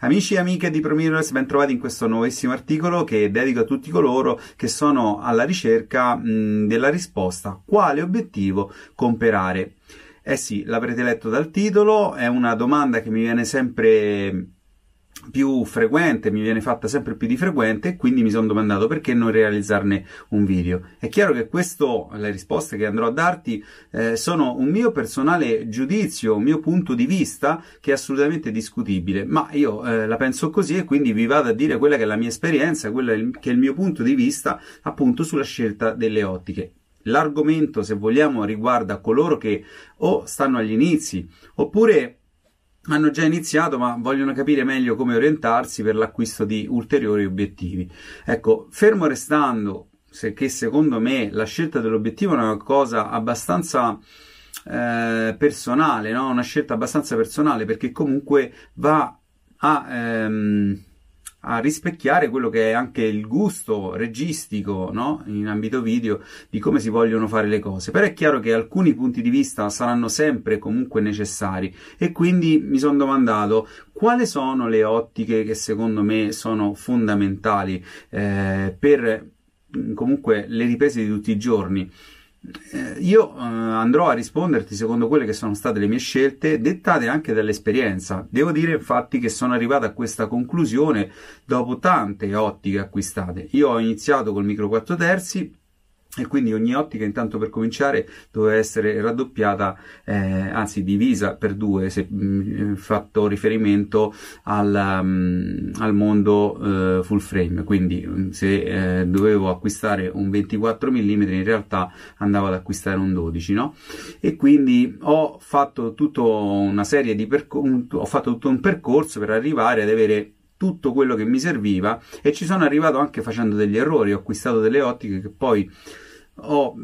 Amici e amiche di ProMirrorless, ben trovati in questo nuovissimo articolo che dedico a tutti coloro che sono alla ricerca mh, della risposta quale obiettivo comprare. Eh sì, l'avrete letto dal titolo, è una domanda che mi viene sempre più frequente, mi viene fatta sempre più di frequente e quindi mi sono domandato perché non realizzarne un video. È chiaro che questo, le risposte che andrò a darti, eh, sono un mio personale giudizio, un mio punto di vista che è assolutamente discutibile, ma io eh, la penso così e quindi vi vado a dire quella che è la mia esperienza, quella che è il mio punto di vista appunto sulla scelta delle ottiche. L'argomento, se vogliamo, riguarda coloro che o stanno agli inizi oppure hanno già iniziato ma vogliono capire meglio come orientarsi per l'acquisto di ulteriori obiettivi. Ecco, fermo restando che secondo me la scelta dell'obiettivo è una cosa abbastanza eh, personale, no? una scelta abbastanza personale perché comunque va a ehm, a rispecchiare quello che è anche il gusto registico no? in ambito video di come si vogliono fare le cose. Però è chiaro che alcuni punti di vista saranno sempre comunque necessari e quindi mi sono domandato quali sono le ottiche che secondo me sono fondamentali eh, per comunque le riprese di tutti i giorni. Eh, io eh, andrò a risponderti secondo quelle che sono state le mie scelte, dettate anche dall'esperienza. Devo dire infatti che sono arrivato a questa conclusione dopo tante ottiche acquistate. Io ho iniziato col micro 4 terzi e quindi ogni ottica intanto per cominciare doveva essere raddoppiata eh, anzi divisa per due se mh, mm, fatto riferimento al, um, al mondo uh, full frame quindi mm, se eh, dovevo acquistare un 24 mm in realtà andavo ad acquistare un 12 no? e quindi ho fatto di percorsi ho fatto tutto un percorso per arrivare ad avere tutto quello che mi serviva e ci sono arrivato anche facendo degli errori, ho acquistato delle ottiche che poi ho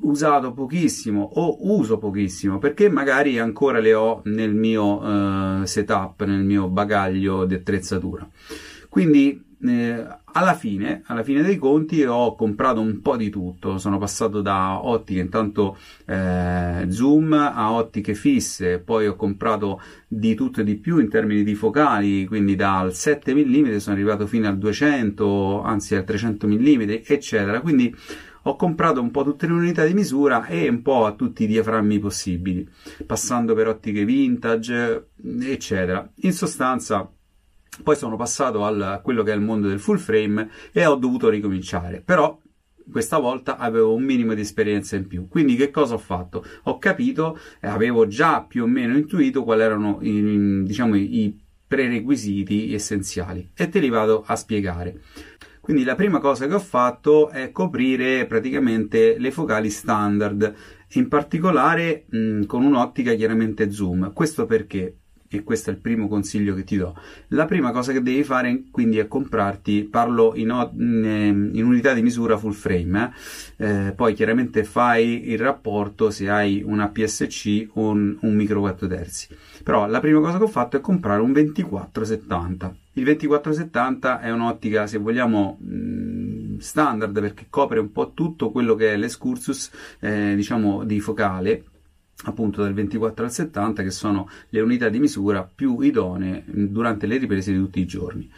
usato pochissimo o uso pochissimo perché magari ancora le ho nel mio uh, setup, nel mio bagaglio di attrezzatura. Quindi eh, alla fine, alla fine dei conti ho comprato un po' di tutto, sono passato da ottiche intanto eh, zoom a ottiche fisse, poi ho comprato di tutto e di più in termini di focali, quindi dal 7 mm sono arrivato fino al 200, anzi al 300 mm, eccetera. Quindi ho comprato un po' tutte le unità di misura e un po' a tutti i diaframmi possibili, passando per ottiche vintage, eccetera. In sostanza, poi sono passato a quello che è il mondo del full frame e ho dovuto ricominciare. Però questa volta avevo un minimo di esperienza in più. Quindi che cosa ho fatto? Ho capito e avevo già più o meno intuito quali erano i, diciamo, i prerequisiti essenziali e te li vado a spiegare. Quindi la prima cosa che ho fatto è coprire praticamente le focali standard, in particolare mh, con un'ottica chiaramente zoom. Questo perché? E questo è il primo consiglio che ti do. La prima cosa che devi fare quindi è comprarti, parlo in, in, in unità di misura full frame, eh? Eh, poi chiaramente fai il rapporto se hai una PSC o un, un micro 4 terzi. Però la prima cosa che ho fatto è comprare un 2470. Il 2470 è un'ottica, se vogliamo, standard perché copre un po' tutto quello che è l'escursus, eh, diciamo, di focale appunto dal 24 al 70 che sono le unità di misura più idonee durante le riprese di tutti i giorni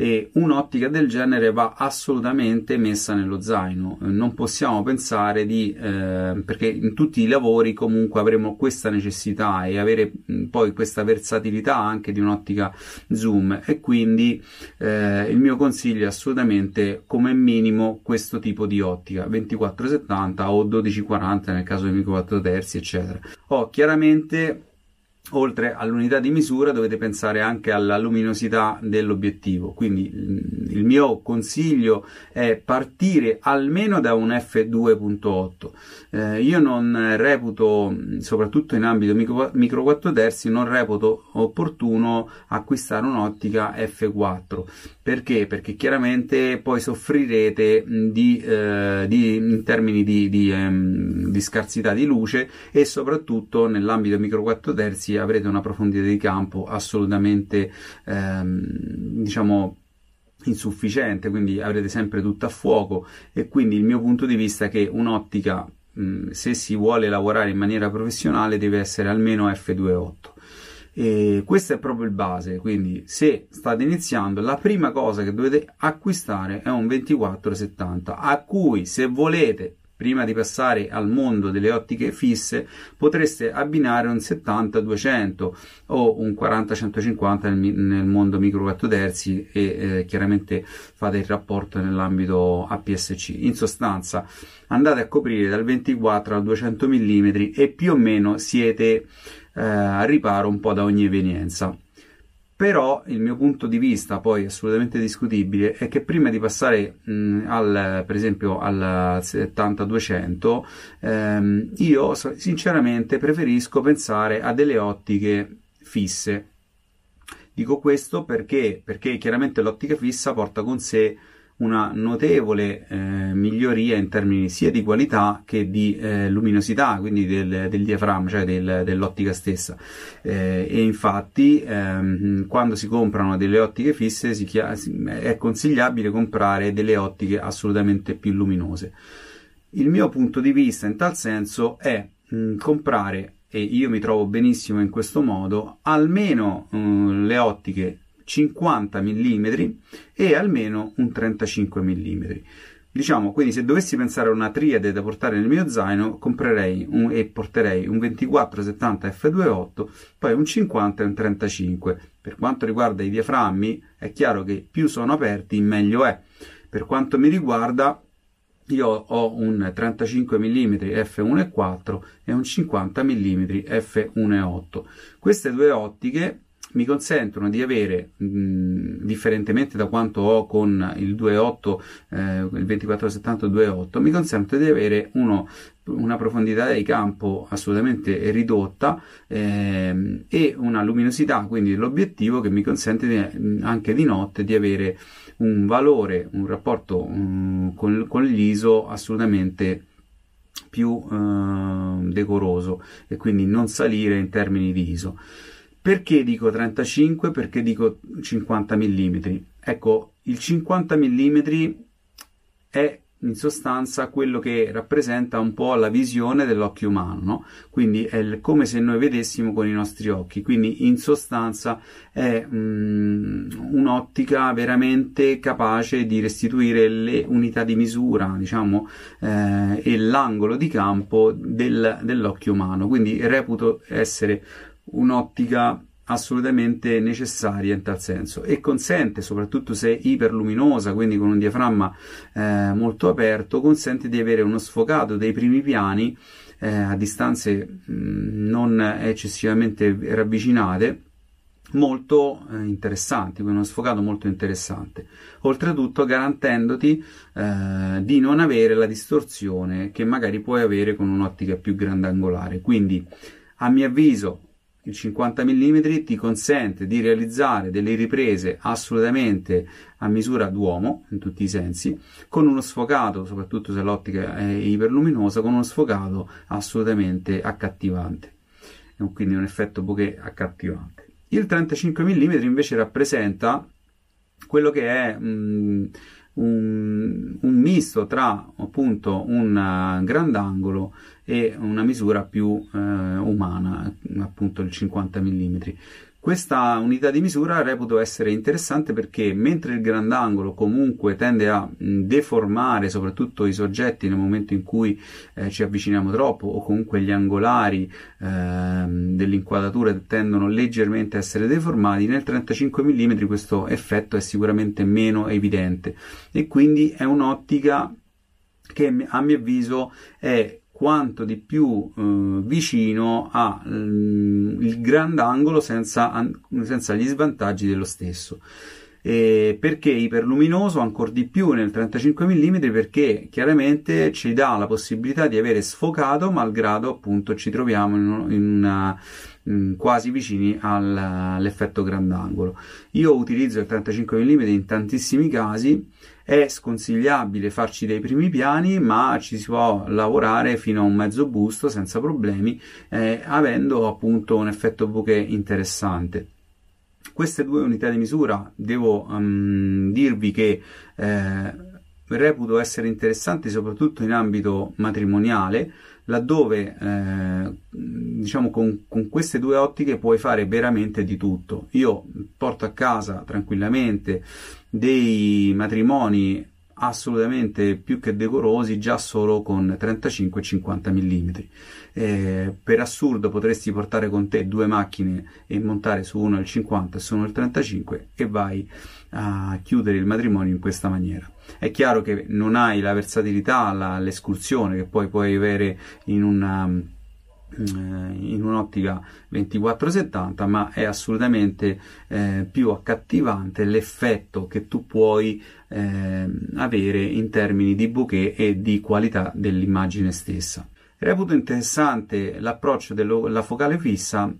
e un'ottica del genere va assolutamente messa nello zaino. Non possiamo pensare di, eh, perché in tutti i lavori comunque avremo questa necessità e avere mh, poi questa versatilità anche di un'ottica zoom e quindi eh, il mio consiglio è assolutamente come minimo questo tipo di ottica 2470 o 1240 nel caso del micro 4 terzi eccetera. Ho chiaramente oltre all'unità di misura dovete pensare anche alla luminosità dell'obiettivo. Quindi il mio consiglio è partire almeno da un f2.8 eh, io non reputo soprattutto in ambito micro, micro 4 terzi non reputo opportuno acquistare un'ottica f4 perché? Perché chiaramente poi soffrirete di, eh, di, in termini di, di, ehm, di, scarsità di luce e soprattutto nell'ambito micro 4 terzi avrete una profondità di campo assolutamente ehm, diciamo insufficiente, quindi avrete sempre tutto a fuoco. E quindi il mio punto di vista è che un'ottica se si vuole lavorare in maniera professionale deve essere almeno f2.8 e questo è proprio il base, quindi se state iniziando la prima cosa che dovete acquistare è un 2470 a cui se volete prima di passare al mondo delle ottiche fisse potreste abbinare un 70-200 o un 40-150 nel, mondo micro 4 terzi e eh, chiaramente fate il rapporto nell'ambito APS-C. In sostanza andate a coprire dal 24 al 200 mm e più o meno siete eh, a riparo un po' da ogni evenienza. Però il mio punto di vista, poi assolutamente discutibile, è che prima di passare mh, al, per esempio al 70-200, ehm, io sinceramente preferisco pensare a delle ottiche fisse. Dico questo perché, perché chiaramente l'ottica fissa porta con sé una notevole eh, miglioria in termini sia di qualità che di eh, luminosità, quindi del, del diaframma, cioè del, dell'ottica stessa. Eh, e infatti, ehm, quando si comprano delle ottiche fisse, chia- è consigliabile comprare delle ottiche assolutamente più luminose. Il mio punto di vista in tal senso è mh, comprare, e io mi trovo benissimo in questo modo, almeno mh, le ottiche 50 mm e almeno un 35 mm. Diciamo, quindi se dovessi pensare a una triade da portare nel mio zaino, comprerei un, e porterei un 2470 f2.8, poi un 50 e un 35. Per quanto riguarda i diaframmi, è chiaro che più sono aperti, meglio è. Per quanto mi riguarda, io ho un 35 mm f1.4 e un 50 mm f1.8. Queste due ottiche mi consentono di avere, mh, differentemente da quanto ho con il 2.8, eh, il 2470 2.8, mi consentono di avere uno, una profondità di campo assolutamente ridotta eh, e una luminosità, quindi dell'obiettivo, che mi consente di, anche di notte di avere un valore, un rapporto um, con, con l'ISO assolutamente più eh, decoroso e quindi non salire in termini di ISO. Perché dico 35? Perché dico 50 mm? Ecco, il 50 mm è in sostanza quello che rappresenta un po' la visione dell'occhio umano, no? quindi è come se noi vedessimo con i nostri occhi, quindi in sostanza è mm, un'ottica veramente capace di restituire le unità di misura, diciamo, eh, e l'angolo di campo del, dell'occhio umano, quindi reputo essere un'ottica assolutamente necessaria in tal senso e consente, soprattutto se iperluminosa, quindi con un diaframma eh, molto aperto, consente di avere uno sfocato dei primi piani eh, a distanze mh, non eccessivamente ravvicinate molto eh, interessanti, quindi uno sfocato molto interessante, oltretutto garantendoti eh, di non avere la distorsione che magari puoi avere con un'ottica più grandangolare. Quindi, a mio avviso, il 50 mm ti consente di realizzare delle riprese assolutamente a misura d'uomo in tutti i sensi con uno sfocato soprattutto se l'ottica è iperluminosa con uno sfocato assolutamente accattivante. Quindi un effetto bokeh accattivante. Il 35 mm invece rappresenta quello che è mh, un, un, misto tra appunto un uh, grandangolo e una misura più eh, umana, appunto il 50 mm. Questa unità di misura reputo essere interessante perché mentre il grandangolo comunque tende a deformare soprattutto i soggetti nel momento in cui eh, ci avviciniamo troppo o comunque gli angolari eh, dell'inquadratura tendono leggermente a essere deformati, nel 35 mm questo effetto è sicuramente meno evidente. E quindi è un'ottica che a mio avviso è quanto di più eh, vicino al mm, grandangolo senza, senza gli svantaggi dello stesso. E perché iperluminoso ancora di più nel 35 mm perché chiaramente ci dà la possibilità di avere sfocato malgrado appunto ci troviamo in una, in, quasi vicini al, all'effetto grandangolo. Io utilizzo il 35 mm in tantissimi casi. È sconsigliabile farci dei primi piani ma ci si può lavorare fino a un mezzo busto senza problemi eh, avendo appunto un effetto bokeh interessante. Queste due unità di misura devo um, dirvi che eh, reputo essere interessanti soprattutto in ambito matrimoniale laddove eh, diciamo con, con, queste due ottiche puoi fare veramente di tutto. Io porto a casa tranquillamente dei matrimoni assolutamente più che decorosi già solo con 35 50 mm. Eh, per assurdo potresti portare con te due macchine e montare su uno il 50 e su uno il 35 e vai a chiudere il matrimonio in questa maniera. È chiaro che non hai la versatilità, la, l'escursione che poi puoi avere in una in un'ottica 2470 ma è assolutamente eh, più accattivante l'effetto che tu puoi eh, avere in termini di bokeh e di qualità dell'immagine stessa. Reputo interessante l'approccio della focale fissa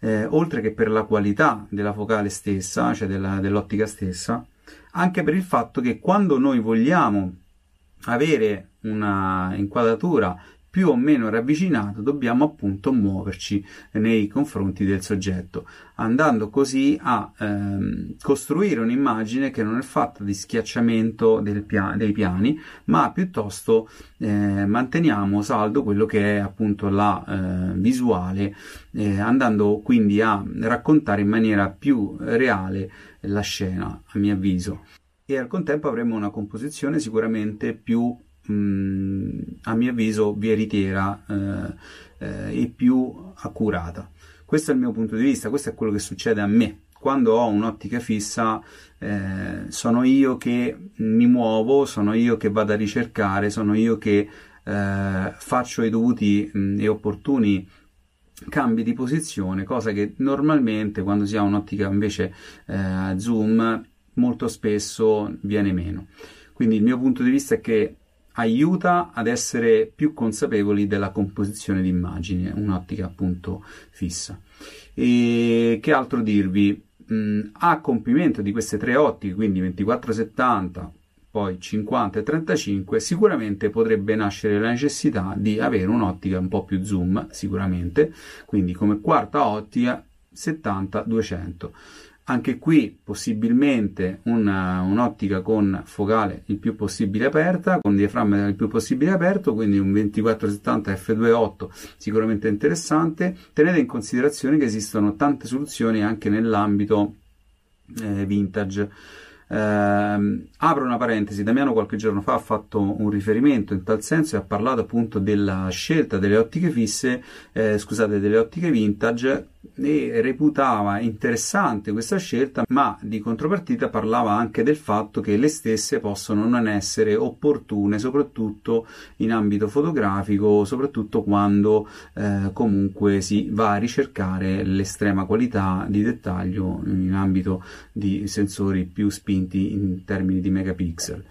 eh, oltre che per la qualità della focale stessa cioè dell'ottica stessa anche per il fatto che quando noi vogliamo avere una inquadratura più o meno ravvicinato dobbiamo appunto muoverci nei confronti del soggetto andando così a ehm, costruire un'immagine che non è fatta di schiacciamento pia- dei piani ma piuttosto eh, manteniamo saldo quello che è appunto la eh, visuale eh, andando quindi a raccontare in maniera più reale la scena a mio avviso. E al contempo avremo una composizione sicuramente più mh, a mio avviso veritiera eh, eh, e più accurata. Questo è il mio punto di vista, questo è quello che succede a me. Quando ho un'ottica fissa eh, sono io che mi muovo, sono io che vado a ricercare, sono io che eh, faccio i dovuti mh, e opportuni cambi di posizione, cosa che normalmente quando si ha un'ottica invece eh, zoom molto spesso viene meno. Quindi il mio punto di vista è che aiuta ad essere più consapevoli della composizione di immagini, un'ottica appunto fissa. E che altro dirvi? Mm, a compimento di queste tre ottiche, quindi 24-70, poi 50 e 35, sicuramente potrebbe nascere la necessità di avere un'ottica un po' più zoom, sicuramente, quindi come quarta ottica 70-200 anche qui possibilmente una, un'ottica con focale il più possibile aperta, con diaframma il più possibile aperto, quindi un 2470 f2.8 sicuramente interessante. Tenete in considerazione che esistono tante soluzioni anche nell'ambito eh, vintage. Eh, apro una parentesi, Damiano qualche giorno fa ha fatto un riferimento in tal senso e ha parlato appunto della scelta delle ottiche fisse, eh, scusate, delle ottiche vintage e reputava interessante questa scelta, ma di contropartita parlava anche del fatto che le stesse possono non essere opportune, soprattutto in ambito fotografico, soprattutto quando eh, comunque si va a ricercare l'estrema qualità di dettaglio in ambito di sensori più spinti in termini di megapixel.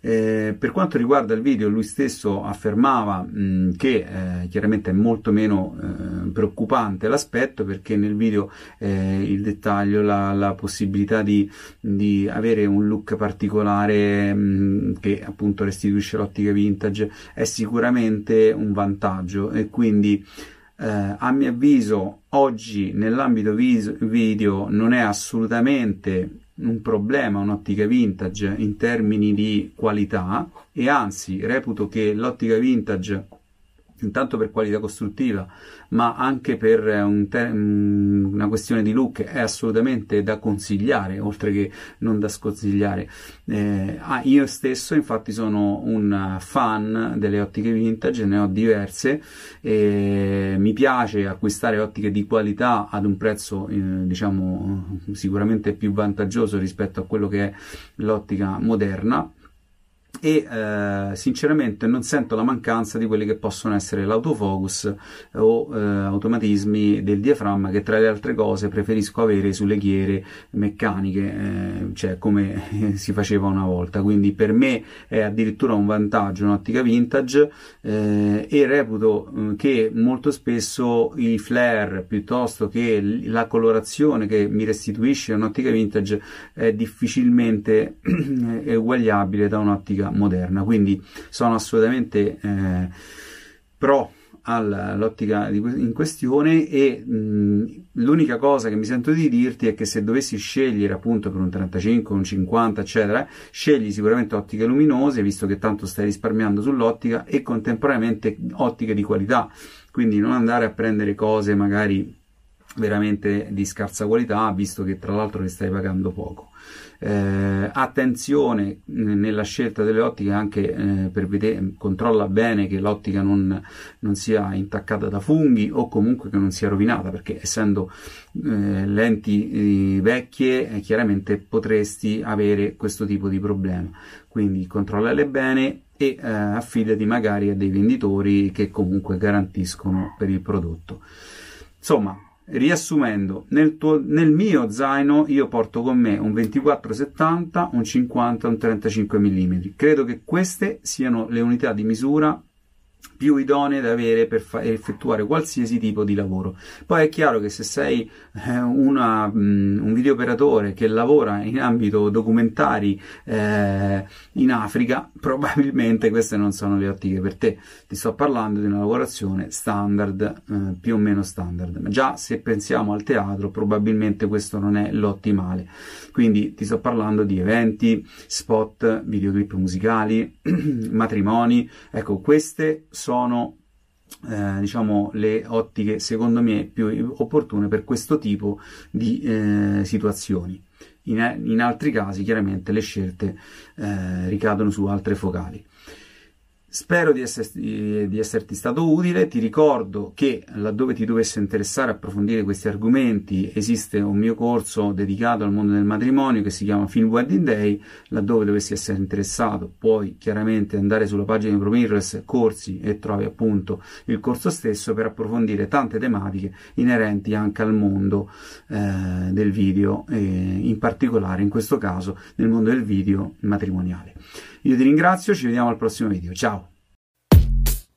Eh, per quanto riguarda il video, lui stesso affermava mh, che eh, chiaramente è molto meno eh, preoccupante l'aspetto perché nel video eh, il dettaglio, la, la possibilità di, di, avere un look particolare mh, che appunto restituisce l'ottica vintage è sicuramente un vantaggio. E quindi eh, a mio avviso oggi nell'ambito video non è assolutamente un problema un'ottica vintage in termini di qualità e anzi reputo che l'ottica vintage intanto per qualità costruttiva, ma anche per un te- una questione di look è assolutamente da consigliare, oltre che non da sconsigliare. Eh, ah, io stesso, infatti, sono un fan delle ottiche vintage, ne ho diverse. E mi piace acquistare ottiche di qualità ad un prezzo, eh, diciamo, sicuramente più vantaggioso rispetto a quello che è l'ottica moderna e eh, sinceramente non sento la mancanza di quelli che possono essere l'autofocus o eh, automatismi del diaframma che tra le altre cose preferisco avere sulle ghiere meccaniche eh, cioè come si faceva una volta. Quindi per me è addirittura un vantaggio un'ottica vintage eh, e reputo eh, che molto spesso i flare piuttosto che la colorazione che mi restituisce un'ottica vintage è difficilmente uguagliabile da un'ottica moderna, quindi sono assolutamente eh, pro all'ottica in questione e mh, l'unica cosa che mi sento di dirti è che se dovessi scegliere appunto per un 35, un 50 eccetera scegli sicuramente ottiche luminose visto che tanto stai risparmiando sull'ottica e contemporaneamente ottiche di qualità. Quindi non andare a prendere cose magari veramente di scarsa qualità visto che tra l'altro ne stai pagando poco eh, attenzione nella scelta delle ottiche anche eh, per vedere, controlla bene che l'ottica non, non, sia intaccata da funghi o comunque che non sia rovinata perché essendo eh, lenti eh, vecchie eh, chiaramente potresti avere questo tipo di problema. Quindi controllale bene e eh, affidati magari a dei venditori che comunque garantiscono per il prodotto. Insomma Riassumendo, nel, tuo, nel, mio zaino io porto con me un 24-70, un 50, un 35 mm. Credo che queste siano le unità di misura più idonee da avere per fa- effettuare qualsiasi tipo di lavoro. Poi è chiaro che se sei eh, una, um, un videooperatore che lavora in ambito documentari eh, in Africa, probabilmente queste non sono le ottiche per te. Ti sto parlando di una lavorazione standard, eh, più o meno standard. Ma già se pensiamo al teatro, probabilmente questo non è l'ottimale. Quindi ti sto parlando di eventi, spot, videoclip musicali, matrimoni. Ecco, queste sono eh, diciamo le ottiche secondo me più opportune per questo tipo di eh, situazioni. In, in, altri casi chiaramente le scelte eh, ricadono su altre focali. Spero di, esserti, di esserti stato utile, ti ricordo che laddove ti dovesse interessare approfondire questi argomenti esiste un mio corso dedicato al mondo del matrimonio che si chiama Film Wedding Day, laddove dovessi essere interessato puoi chiaramente andare sulla pagina di ProMirrors corsi e trovi appunto il corso stesso per approfondire tante tematiche inerenti anche al mondo eh, del video, e in particolare in questo caso nel mondo del video matrimoniale. Io ti ringrazio, ci vediamo al prossimo video. Ciao!